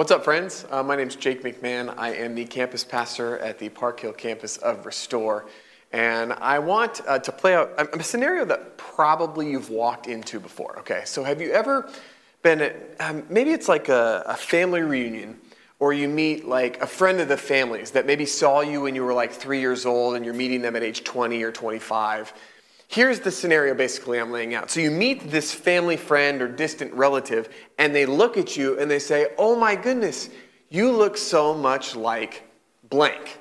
What's up, friends? Uh, my name is Jake McMahon. I am the campus pastor at the Park Hill campus of Restore. And I want uh, to play out a, a, scenario that probably you've walked into before. Okay, so have you ever been um, maybe it's like a, a family reunion, or you meet like a friend of the family's that maybe saw you when you were like three years old and you're meeting them at age 20 or 25 Here's the scenario basically I'm laying out. So you meet this family friend or distant relative, and they look at you and they say, Oh my goodness, you look so much like blank.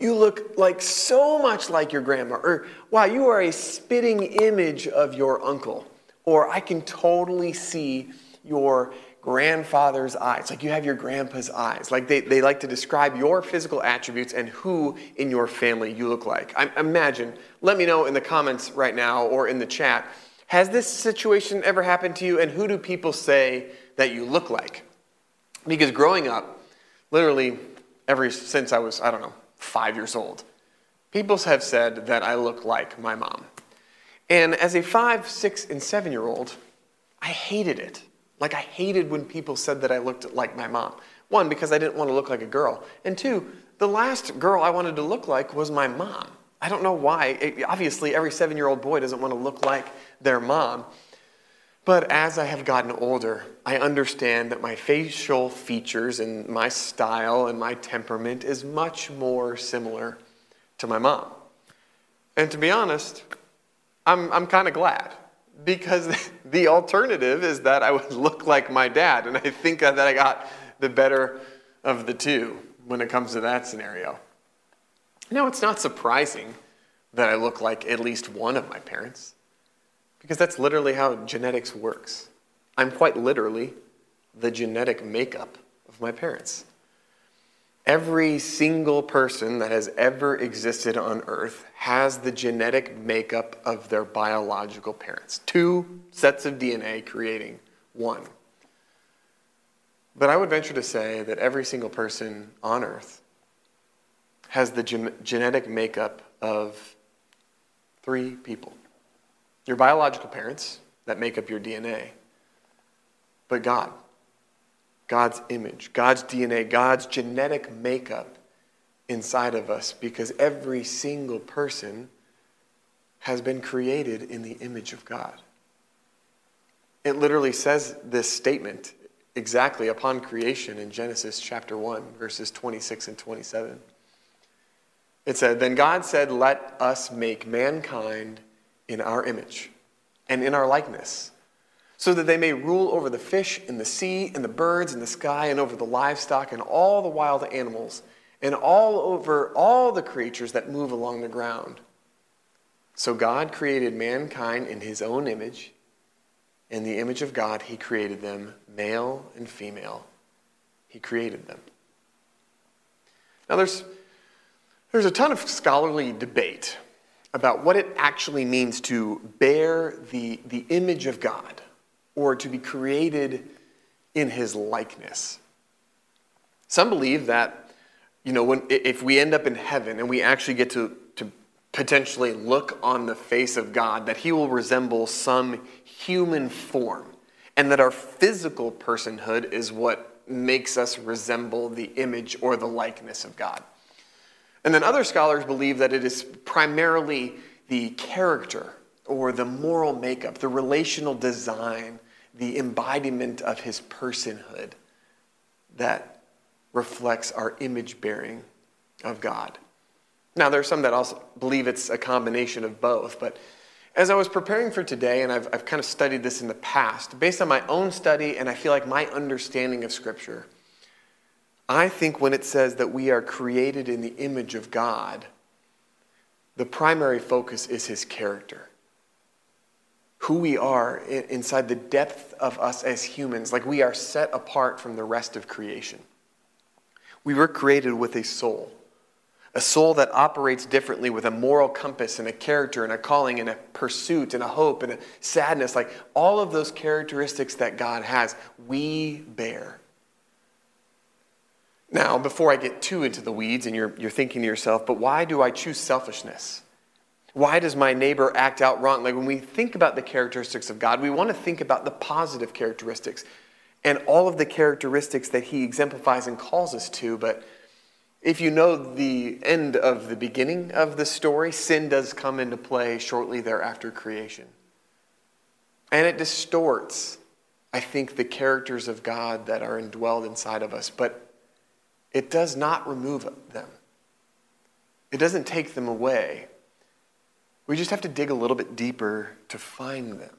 You look like so much like your grandma. Or, wow, you are a spitting image of your uncle. Or, I can totally see your grandfather's eyes. Like you have your grandpa's eyes. Like they, they like to describe your physical attributes and who in your family you look like. I, imagine, let me know in the comments right now or in the chat. Has this situation ever happened to you and who do people say that you look like? Because growing up, literally ever since I was, I don't know, five years old, people have said that I look like my mom. And as a five, six, and seven year old, I hated it. Like, I hated when people said that I looked like my mom. One, because I didn't want to look like a girl. And two, the last girl I wanted to look like was my mom. I don't know why. It, obviously, every seven year old boy doesn't want to look like their mom. But as I have gotten older, I understand that my facial features and my style and my temperament is much more similar to my mom. And to be honest, I'm, I'm kind of glad because the alternative is that I would look like my dad. And I think that I got the better of the two when it comes to that scenario. Now, it's not surprising that I look like at least one of my parents because that's literally how genetics works. I'm quite literally the genetic makeup of my parents. Every single person that has ever existed on earth has the genetic makeup of their biological parents. Two sets of DNA creating one. But I would venture to say that every single person on earth has the gen- genetic makeup of three people your biological parents that make up your DNA, but God. God's image, God's DNA, God's genetic makeup inside of us because every single person has been created in the image of God. It literally says this statement exactly upon creation in Genesis chapter 1, verses 26 and 27. It said, Then God said, Let us make mankind in our image and in our likeness so that they may rule over the fish in the sea and the birds in the sky and over the livestock and all the wild animals and all over all the creatures that move along the ground. So God created mankind in his own image. In the image of God, he created them, male and female. He created them. Now, there's, there's a ton of scholarly debate about what it actually means to bear the, the image of God or to be created in his likeness. Some believe that, you know, when, if we end up in heaven and we actually get to, to potentially look on the face of God, that he will resemble some human form, and that our physical personhood is what makes us resemble the image or the likeness of God. And then other scholars believe that it is primarily the character or the moral makeup, the relational design, the embodiment of his personhood that reflects our image bearing of God. Now, there are some that also believe it's a combination of both, but as I was preparing for today, and I've, I've kind of studied this in the past, based on my own study and I feel like my understanding of Scripture, I think when it says that we are created in the image of God, the primary focus is his character. Who we are inside the depth of us as humans, like we are set apart from the rest of creation. We were created with a soul, a soul that operates differently with a moral compass and a character and a calling and a pursuit and a hope and a sadness. Like all of those characteristics that God has, we bear. Now, before I get too into the weeds and you're, you're thinking to yourself, but why do I choose selfishness? Why does my neighbor act out wrong? Like when we think about the characteristics of God, we want to think about the positive characteristics. and all of the characteristics that he exemplifies and calls us to. But if you know the end of the beginning of the story, sin does come into play shortly thereafter creation. And it distorts, I think, the characters of God that are indwelled inside of us, but it does not remove them. It doesn't take them away. We just have to dig a little bit deeper to find them.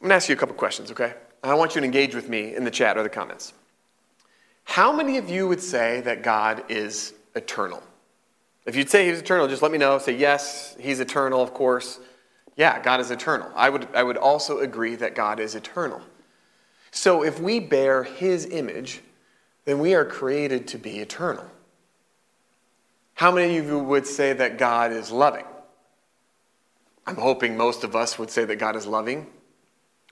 I'm going to ask you a couple questions, okay? I want you to engage with me in the chat or the comments. How many of you would say that God is eternal? If you'd say he's eternal, just let me know. Say, yes, he's eternal, of course. Yeah, God is eternal. I would, I would also agree that God is eternal. So if we bear his image, then we are created to be eternal. How many of you would say that God is loving? I'm hoping most of us would say that God is loving.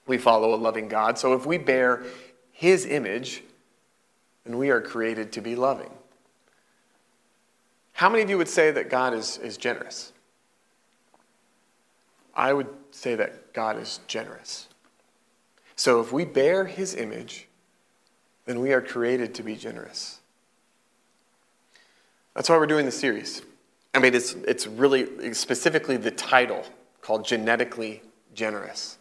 We follow a loving God. So if we bear his image, then we are created to be loving. How many of you would say that God is, is generous? I would say that God is generous. So if we bear his image, then we are created to be generous. That's why we're doing the series. I mean, it's, it's really specifically the title called Genetically Generous.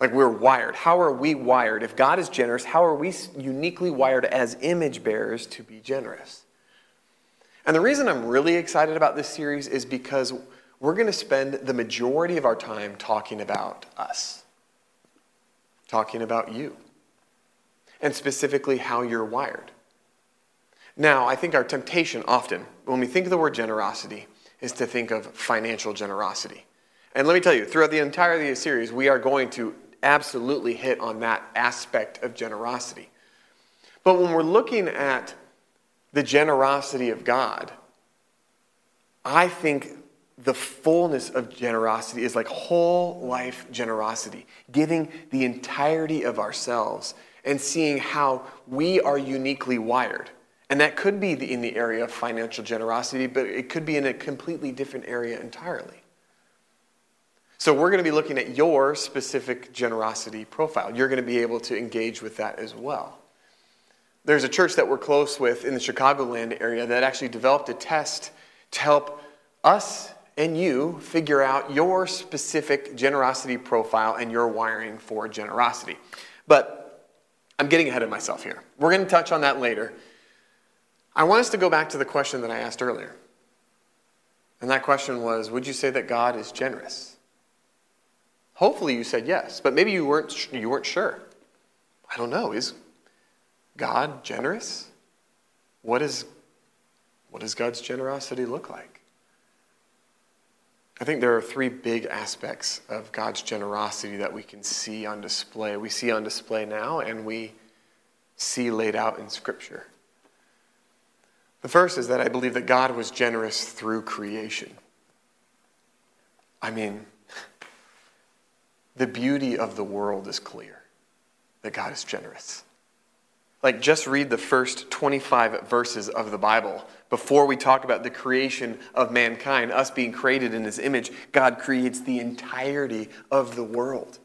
Like we're wired. How are we wired? If God is generous, how are we uniquely wired as image bearers to be generous? And the reason I'm really excited about this series is because we're going to spend the majority of our time talking about us, talking about you, and specifically how you're wired. Now, I think our temptation often, when we think of the word generosity, is to think of financial generosity. And let me tell you, throughout the entirety of the series, we are going to absolutely hit on that aspect of generosity. But when we're looking at the generosity of God, I think the fullness of generosity is like whole life generosity, giving the entirety of ourselves and seeing how we are uniquely wired. And that could be in the area of financial generosity, but it could be in a completely different area entirely. So, we're going to be looking at your specific generosity profile. You're going to be able to engage with that as well. There's a church that we're close with in the Chicagoland area that actually developed a test to help us and you figure out your specific generosity profile and your wiring for generosity. But I'm getting ahead of myself here. We're going to touch on that later. I want us to go back to the question that I asked earlier. And that question was Would you say that God is generous? Hopefully you said yes, but maybe you weren't, you weren't sure. I don't know. Is God generous? What, is, what does God's generosity look like? I think there are three big aspects of God's generosity that we can see on display. We see on display now, and we see laid out in Scripture. The first is that I believe that God was generous through creation. I mean, the beauty of the world is clear that God is generous. Like, just read the first 25 verses of the Bible. Before we talk about the creation of mankind, us being created in his image, God creates the entirety of the world.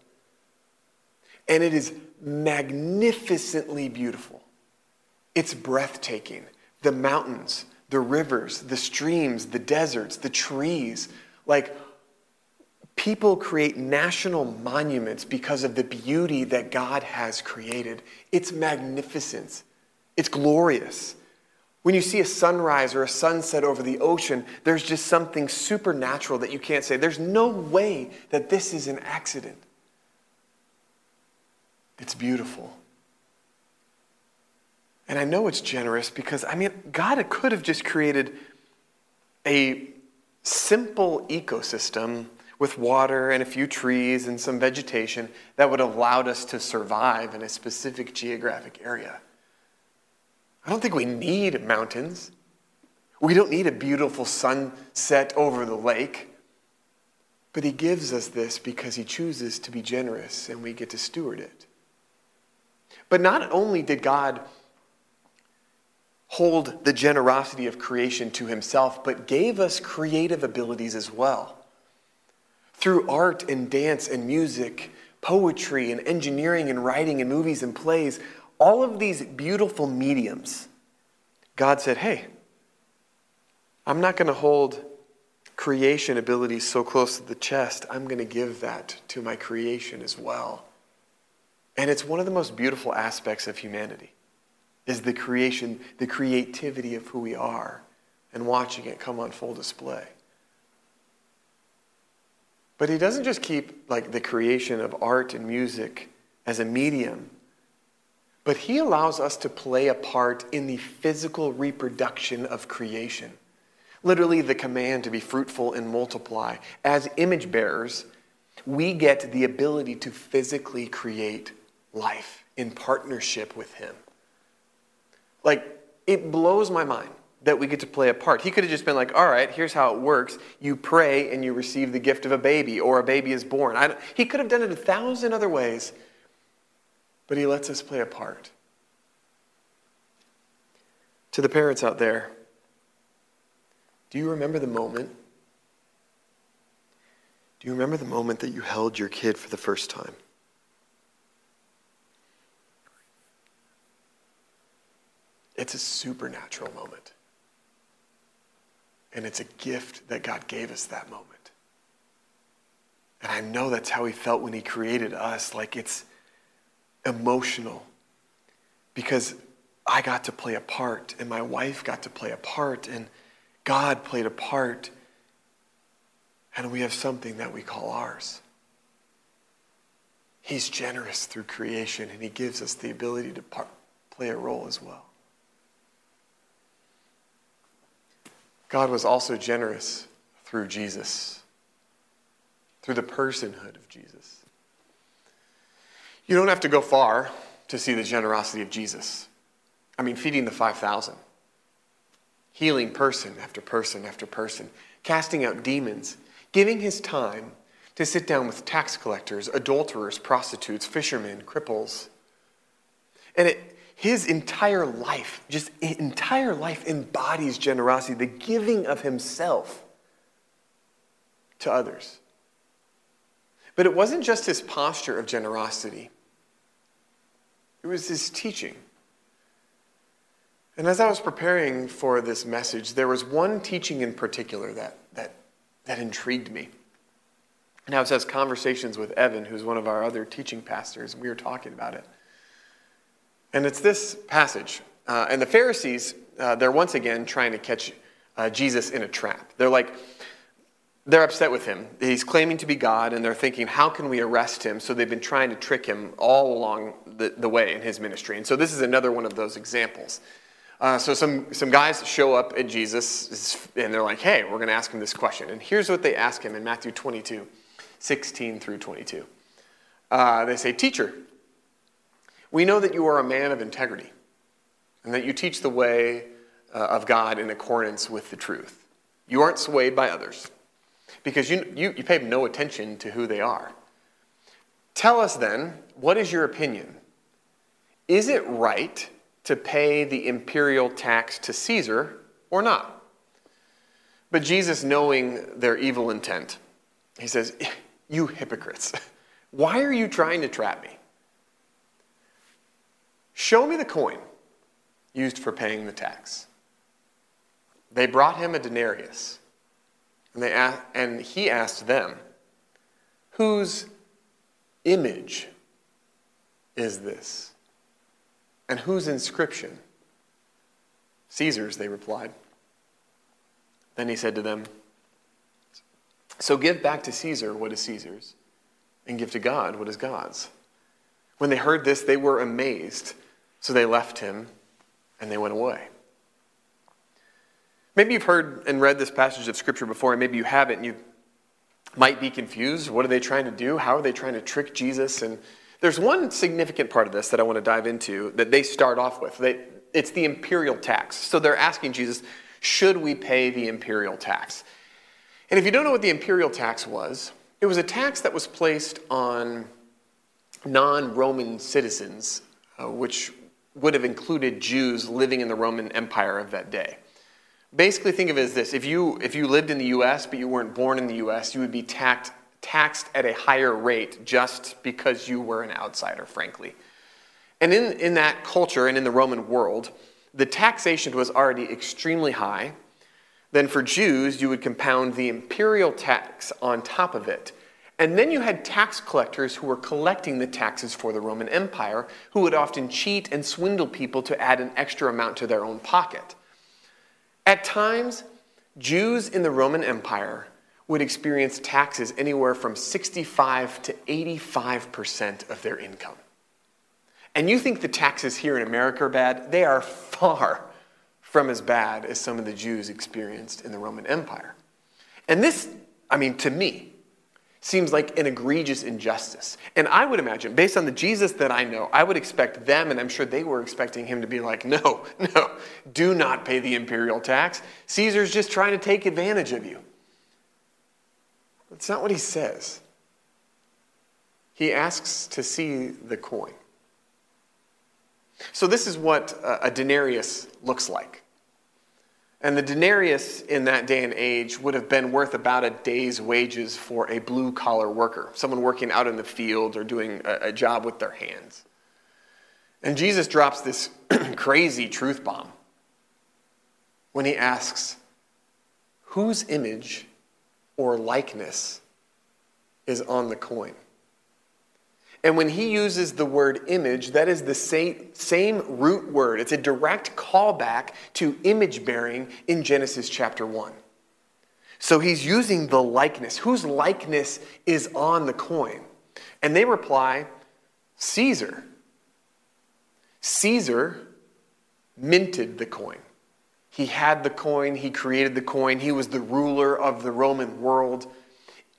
And it is magnificently beautiful. It's breathtaking. The mountains, the rivers, the streams, the deserts, the trees. Like, People create national monuments because of the beauty that God has created. It's magnificent, it's glorious. When you see a sunrise or a sunset over the ocean, there's just something supernatural that you can't say. There's no way that this is an accident. It's beautiful. And I know it's generous because, I mean, God could have just created a simple ecosystem with water and a few trees and some vegetation that would have allowed us to survive in a specific geographic area. I don't think we need mountains. We don't need a beautiful sunset over the lake. But He gives us this because He chooses to be generous and we get to steward it. But not only did God hold the generosity of creation to Himself, but gave us creative abilities as well through art and dance and music, poetry and engineering and writing and movies and plays, all of these beautiful mediums, God said, hey, I'm not going to hold creation abilities so close to the chest. I'm going to give that to my creation as well. And it's one of the most beautiful aspects of humanity is the creation, the creativity of who we are and watching it come on full display. But he doesn't just keep like the creation of art and music as a medium, but he allows us to play a part in the physical reproduction of creation. Literally, the command to be fruitful and multiply. As image bearers, we get the ability to physically create life in partnership with him. Like, it blows my mind that we get to play a part. He could have just been like, all right, here's how it works. You pray and you receive the gift of a baby, or a baby is born. he could have done it a thousand other ways, but he lets us play a part. To the parents out there, do you remember the moment? Do you remember the moment that you held your kid for the first time? It's a supernatural moment. And it's a gift that God gave us that moment. And I know that's how He felt when He created us. Like it's emotional. Because I got to play a part, and my wife got to play a part, and God played a part. And we have something that we call ours. He's generous through creation, and He gives us the ability to play a role as well. God was also generous through Jesus, through the personhood of Jesus. You don't have to go far to see the generosity of Jesus. I mean, feeding the 5,000, healing person after person after person, casting out demons, giving his time to sit down with tax collectors, adulterers, prostitutes, fishermen, cripples. And it, his entire life, just entire life embodies generosity, the giving of himself to others. But it wasn't just his posture of generosity, it was his teaching. And as I was preparing for this message, there was one teaching in particular that, that, that intrigued me. And I was having conversations with Evan, who's one of our other teaching pastors, and we were talking about it. And it's this passage. Uh, and the Pharisees, uh, they're once again trying to catch uh, Jesus in a trap. They're like, they're upset with him. He's claiming to be God, and they're thinking, how can we arrest him? So they've been trying to trick him all along the, the way in his ministry. And so this is another one of those examples. Uh, so some, some guys show up at Jesus, and they're like, hey, we're going to ask him this question. And here's what they ask him in Matthew 22, 16 through 22. Uh, they say, Teacher, we know that you are a man of integrity and that you teach the way uh, of God in accordance with the truth. You aren't swayed by others because you, you, you pay no attention to who they are. Tell us then, what is your opinion? Is it right to pay the imperial tax to Caesar or not? But Jesus, knowing their evil intent, he says, You hypocrites, why are you trying to trap me? Show me the coin used for paying the tax. They brought him a denarius, and, they asked, and he asked them, Whose image is this? And whose inscription? Caesar's, they replied. Then he said to them, So give back to Caesar what is Caesar's, and give to God what is God's. When they heard this, they were amazed. So they left him and they went away. Maybe you've heard and read this passage of Scripture before, and maybe you haven't, and you might be confused. What are they trying to do? How are they trying to trick Jesus? And there's one significant part of this that I want to dive into that they start off with. They, it's the imperial tax. So they're asking Jesus, should we pay the imperial tax? And if you don't know what the imperial tax was, it was a tax that was placed on non Roman citizens, uh, which would have included Jews living in the Roman Empire of that day. Basically, think of it as this if you, if you lived in the US but you weren't born in the US, you would be taxed, taxed at a higher rate just because you were an outsider, frankly. And in, in that culture and in the Roman world, the taxation was already extremely high. Then for Jews, you would compound the imperial tax on top of it. And then you had tax collectors who were collecting the taxes for the Roman Empire, who would often cheat and swindle people to add an extra amount to their own pocket. At times, Jews in the Roman Empire would experience taxes anywhere from 65 to 85% of their income. And you think the taxes here in America are bad? They are far from as bad as some of the Jews experienced in the Roman Empire. And this, I mean, to me, seems like an egregious injustice. And I would imagine, based on the Jesus that I know, I would expect them, and I'm sure they were expecting him to be like, no, no, do not pay the imperial tax. Caesar's just trying to take advantage of you. That's not what he says. He asks to see the coin. So, this is what uh, a denarius looks like. And the denarius in that day and age would have been worth about a day's wages for a blue collar worker, someone working out in the field or doing a, a job with their hands. And Jesus drops this crazy truth bomb when he asks, Whose image or likeness is on the coin? And when he uses the word image, that is the same, same root word. It's a direct callback to image bearing in Genesis chapter 1. So he's using the likeness. Whose likeness is on the coin? And they reply, Caesar. Caesar minted the coin. He had the coin, he created the coin, he was the ruler of the Roman world.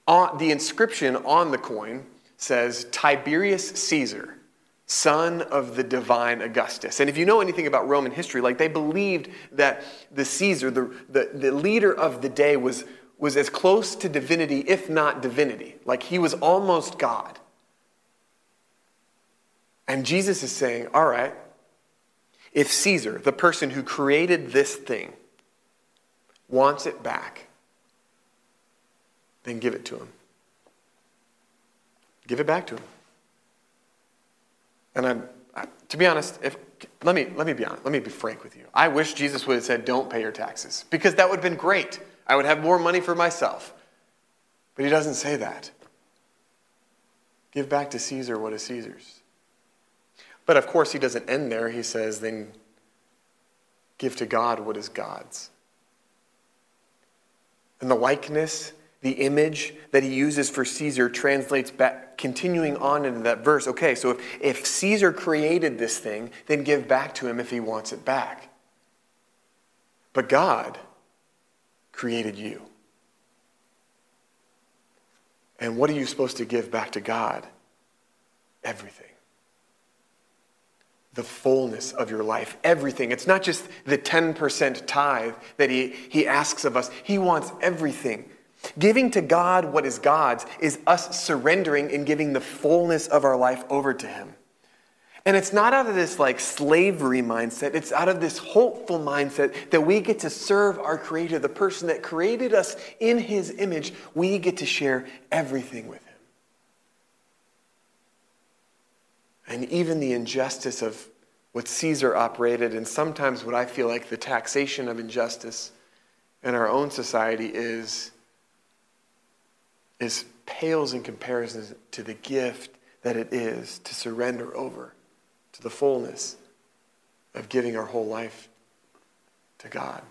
Uh, the inscription on the coin says Tiberius Caesar, son of the divine Augustus. And if you know anything about Roman history, like they believed that the Caesar, the, the, the leader of the day, was, was as close to divinity, if not divinity. Like he was almost God. And Jesus is saying, all right, if Caesar, the person who created this thing, wants it back, then give it to him. Give it back to him. And I'm, I, to be honest, if, let, me, let me be honest, let me be frank with you. I wish Jesus would have said, don't pay your taxes, because that would have been great. I would have more money for myself. But he doesn't say that. Give back to Caesar what is Caesar's. But of course, he doesn't end there. He says, then give to God what is God's. And the likeness the image that he uses for Caesar translates back, continuing on into that verse. Okay, so if, if Caesar created this thing, then give back to him if he wants it back. But God created you. And what are you supposed to give back to God? Everything. The fullness of your life, everything. It's not just the 10% tithe that he, he asks of us, he wants everything. Giving to God what is God's is us surrendering and giving the fullness of our life over to Him. And it's not out of this like slavery mindset, it's out of this hopeful mindset that we get to serve our Creator, the person that created us in His image. We get to share everything with Him. And even the injustice of what Caesar operated, and sometimes what I feel like the taxation of injustice in our own society is is pales in comparison to the gift that it is to surrender over to the fullness of giving our whole life to God.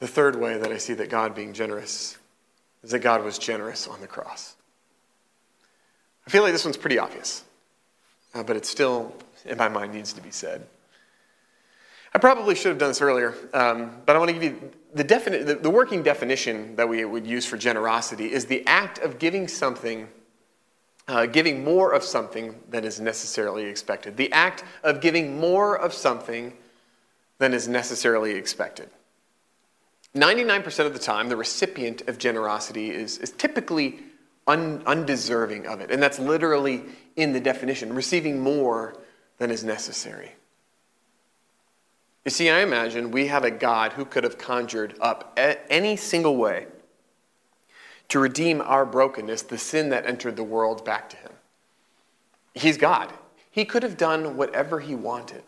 The third way that I see that God being generous is that God was generous on the cross. I feel like this one's pretty obvious, uh, but it still, in my mind, needs to be said. I probably should have done this earlier, um, but I want to give you the, defini- the, the working definition that we would use for generosity is the act of giving something, uh, giving more of something than is necessarily expected. The act of giving more of something than is necessarily expected. 99% of the time, the recipient of generosity is, is typically un, undeserving of it. And that's literally in the definition receiving more than is necessary. You see, I imagine we have a God who could have conjured up any single way to redeem our brokenness, the sin that entered the world, back to Him. He's God. He could have done whatever He wanted.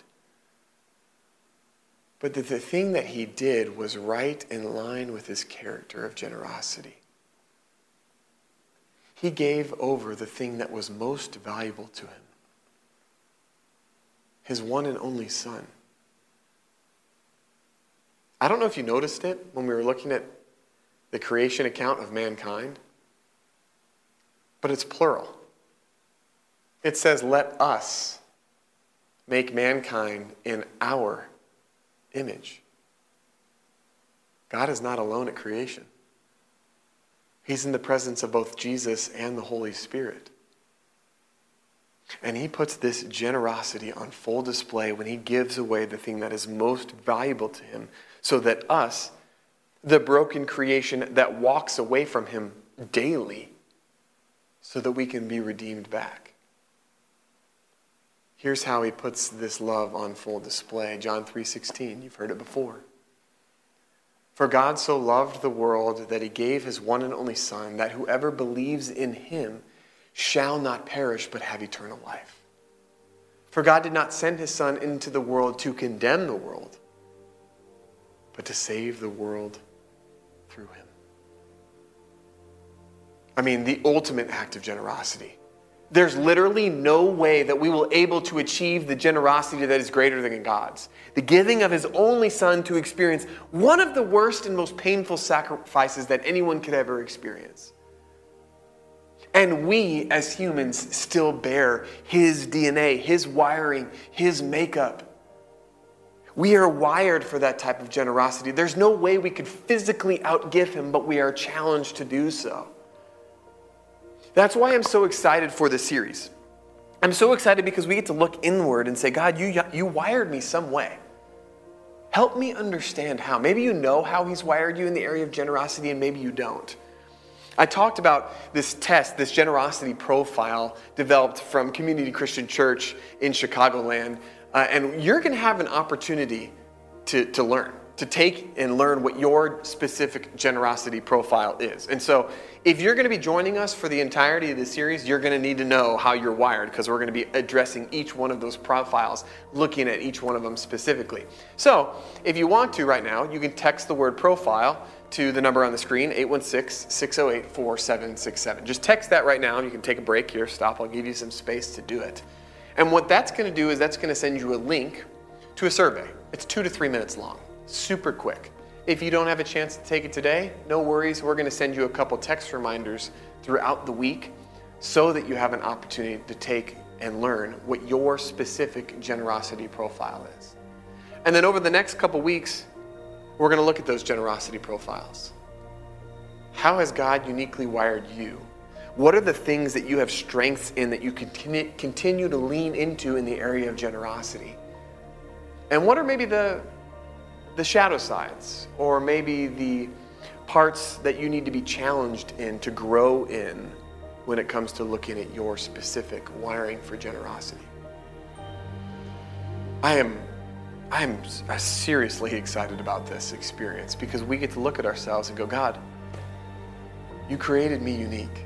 But the, the thing that He did was right in line with His character of generosity. He gave over the thing that was most valuable to Him His one and only Son. I don't know if you noticed it when we were looking at the creation account of mankind, but it's plural. It says, Let us make mankind in our image. God is not alone at creation, He's in the presence of both Jesus and the Holy Spirit. And he puts this generosity on full display when he gives away the thing that is most valuable to him so that us, the broken creation that walks away from him daily, so that we can be redeemed back. Here's how he puts this love on full display. John 3:16, you've heard it before. For God so loved the world that he gave his one and only son that whoever believes in him shall not perish but have eternal life. For God did not send his son into the world to condemn the world, but to save the world through him. I mean, the ultimate act of generosity. There's literally no way that we will able to achieve the generosity that is greater than God's. The giving of his only son to experience one of the worst and most painful sacrifices that anyone could ever experience. And we as humans still bear his DNA, his wiring, his makeup. We are wired for that type of generosity. There's no way we could physically outgive him, but we are challenged to do so. That's why I'm so excited for this series. I'm so excited because we get to look inward and say, God, you, you wired me some way. Help me understand how. Maybe you know how He's wired you in the area of generosity, and maybe you don't. I talked about this test, this generosity profile developed from Community Christian Church in Chicagoland uh, and you're going to have an opportunity to, to learn, to take and learn what your specific generosity profile is. And so, if you're going to be joining us for the entirety of the series, you're going to need to know how you're wired because we're going to be addressing each one of those profiles, looking at each one of them specifically. So, if you want to right now, you can text the word profile to the number on the screen, 816 608 4767. Just text that right now. You can take a break here, stop. I'll give you some space to do it. And what that's going to do is that's going to send you a link to a survey. It's two to three minutes long, super quick. If you don't have a chance to take it today, no worries. We're going to send you a couple text reminders throughout the week so that you have an opportunity to take and learn what your specific generosity profile is. And then over the next couple weeks, we're going to look at those generosity profiles. How has God uniquely wired you what are the things that you have strengths in that you continue, continue to lean into in the area of generosity? And what are maybe the, the shadow sides, or maybe the parts that you need to be challenged in to grow in when it comes to looking at your specific wiring for generosity? I am I am uh, seriously excited about this experience because we get to look at ourselves and go, God, you created me unique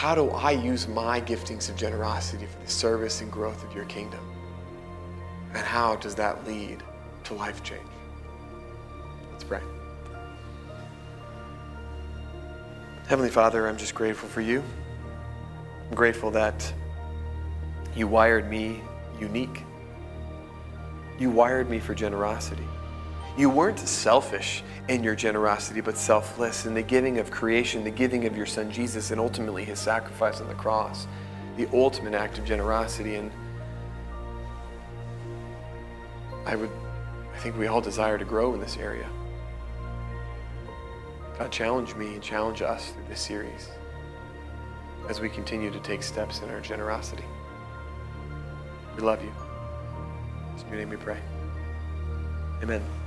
how do I use my giftings of generosity for the service and growth of your kingdom? And how does that lead to life change? Let's pray. Heavenly Father, I'm just grateful for you. I'm grateful that you wired me unique. You wired me for generosity. You weren't selfish in your generosity, but selfless in the giving of creation, the giving of your son Jesus, and ultimately his sacrifice on the cross, the ultimate act of generosity. And I would, I think we all desire to grow in this area. God, challenge me and challenge us through this series as we continue to take steps in our generosity. We love you. In your name we pray. Amen.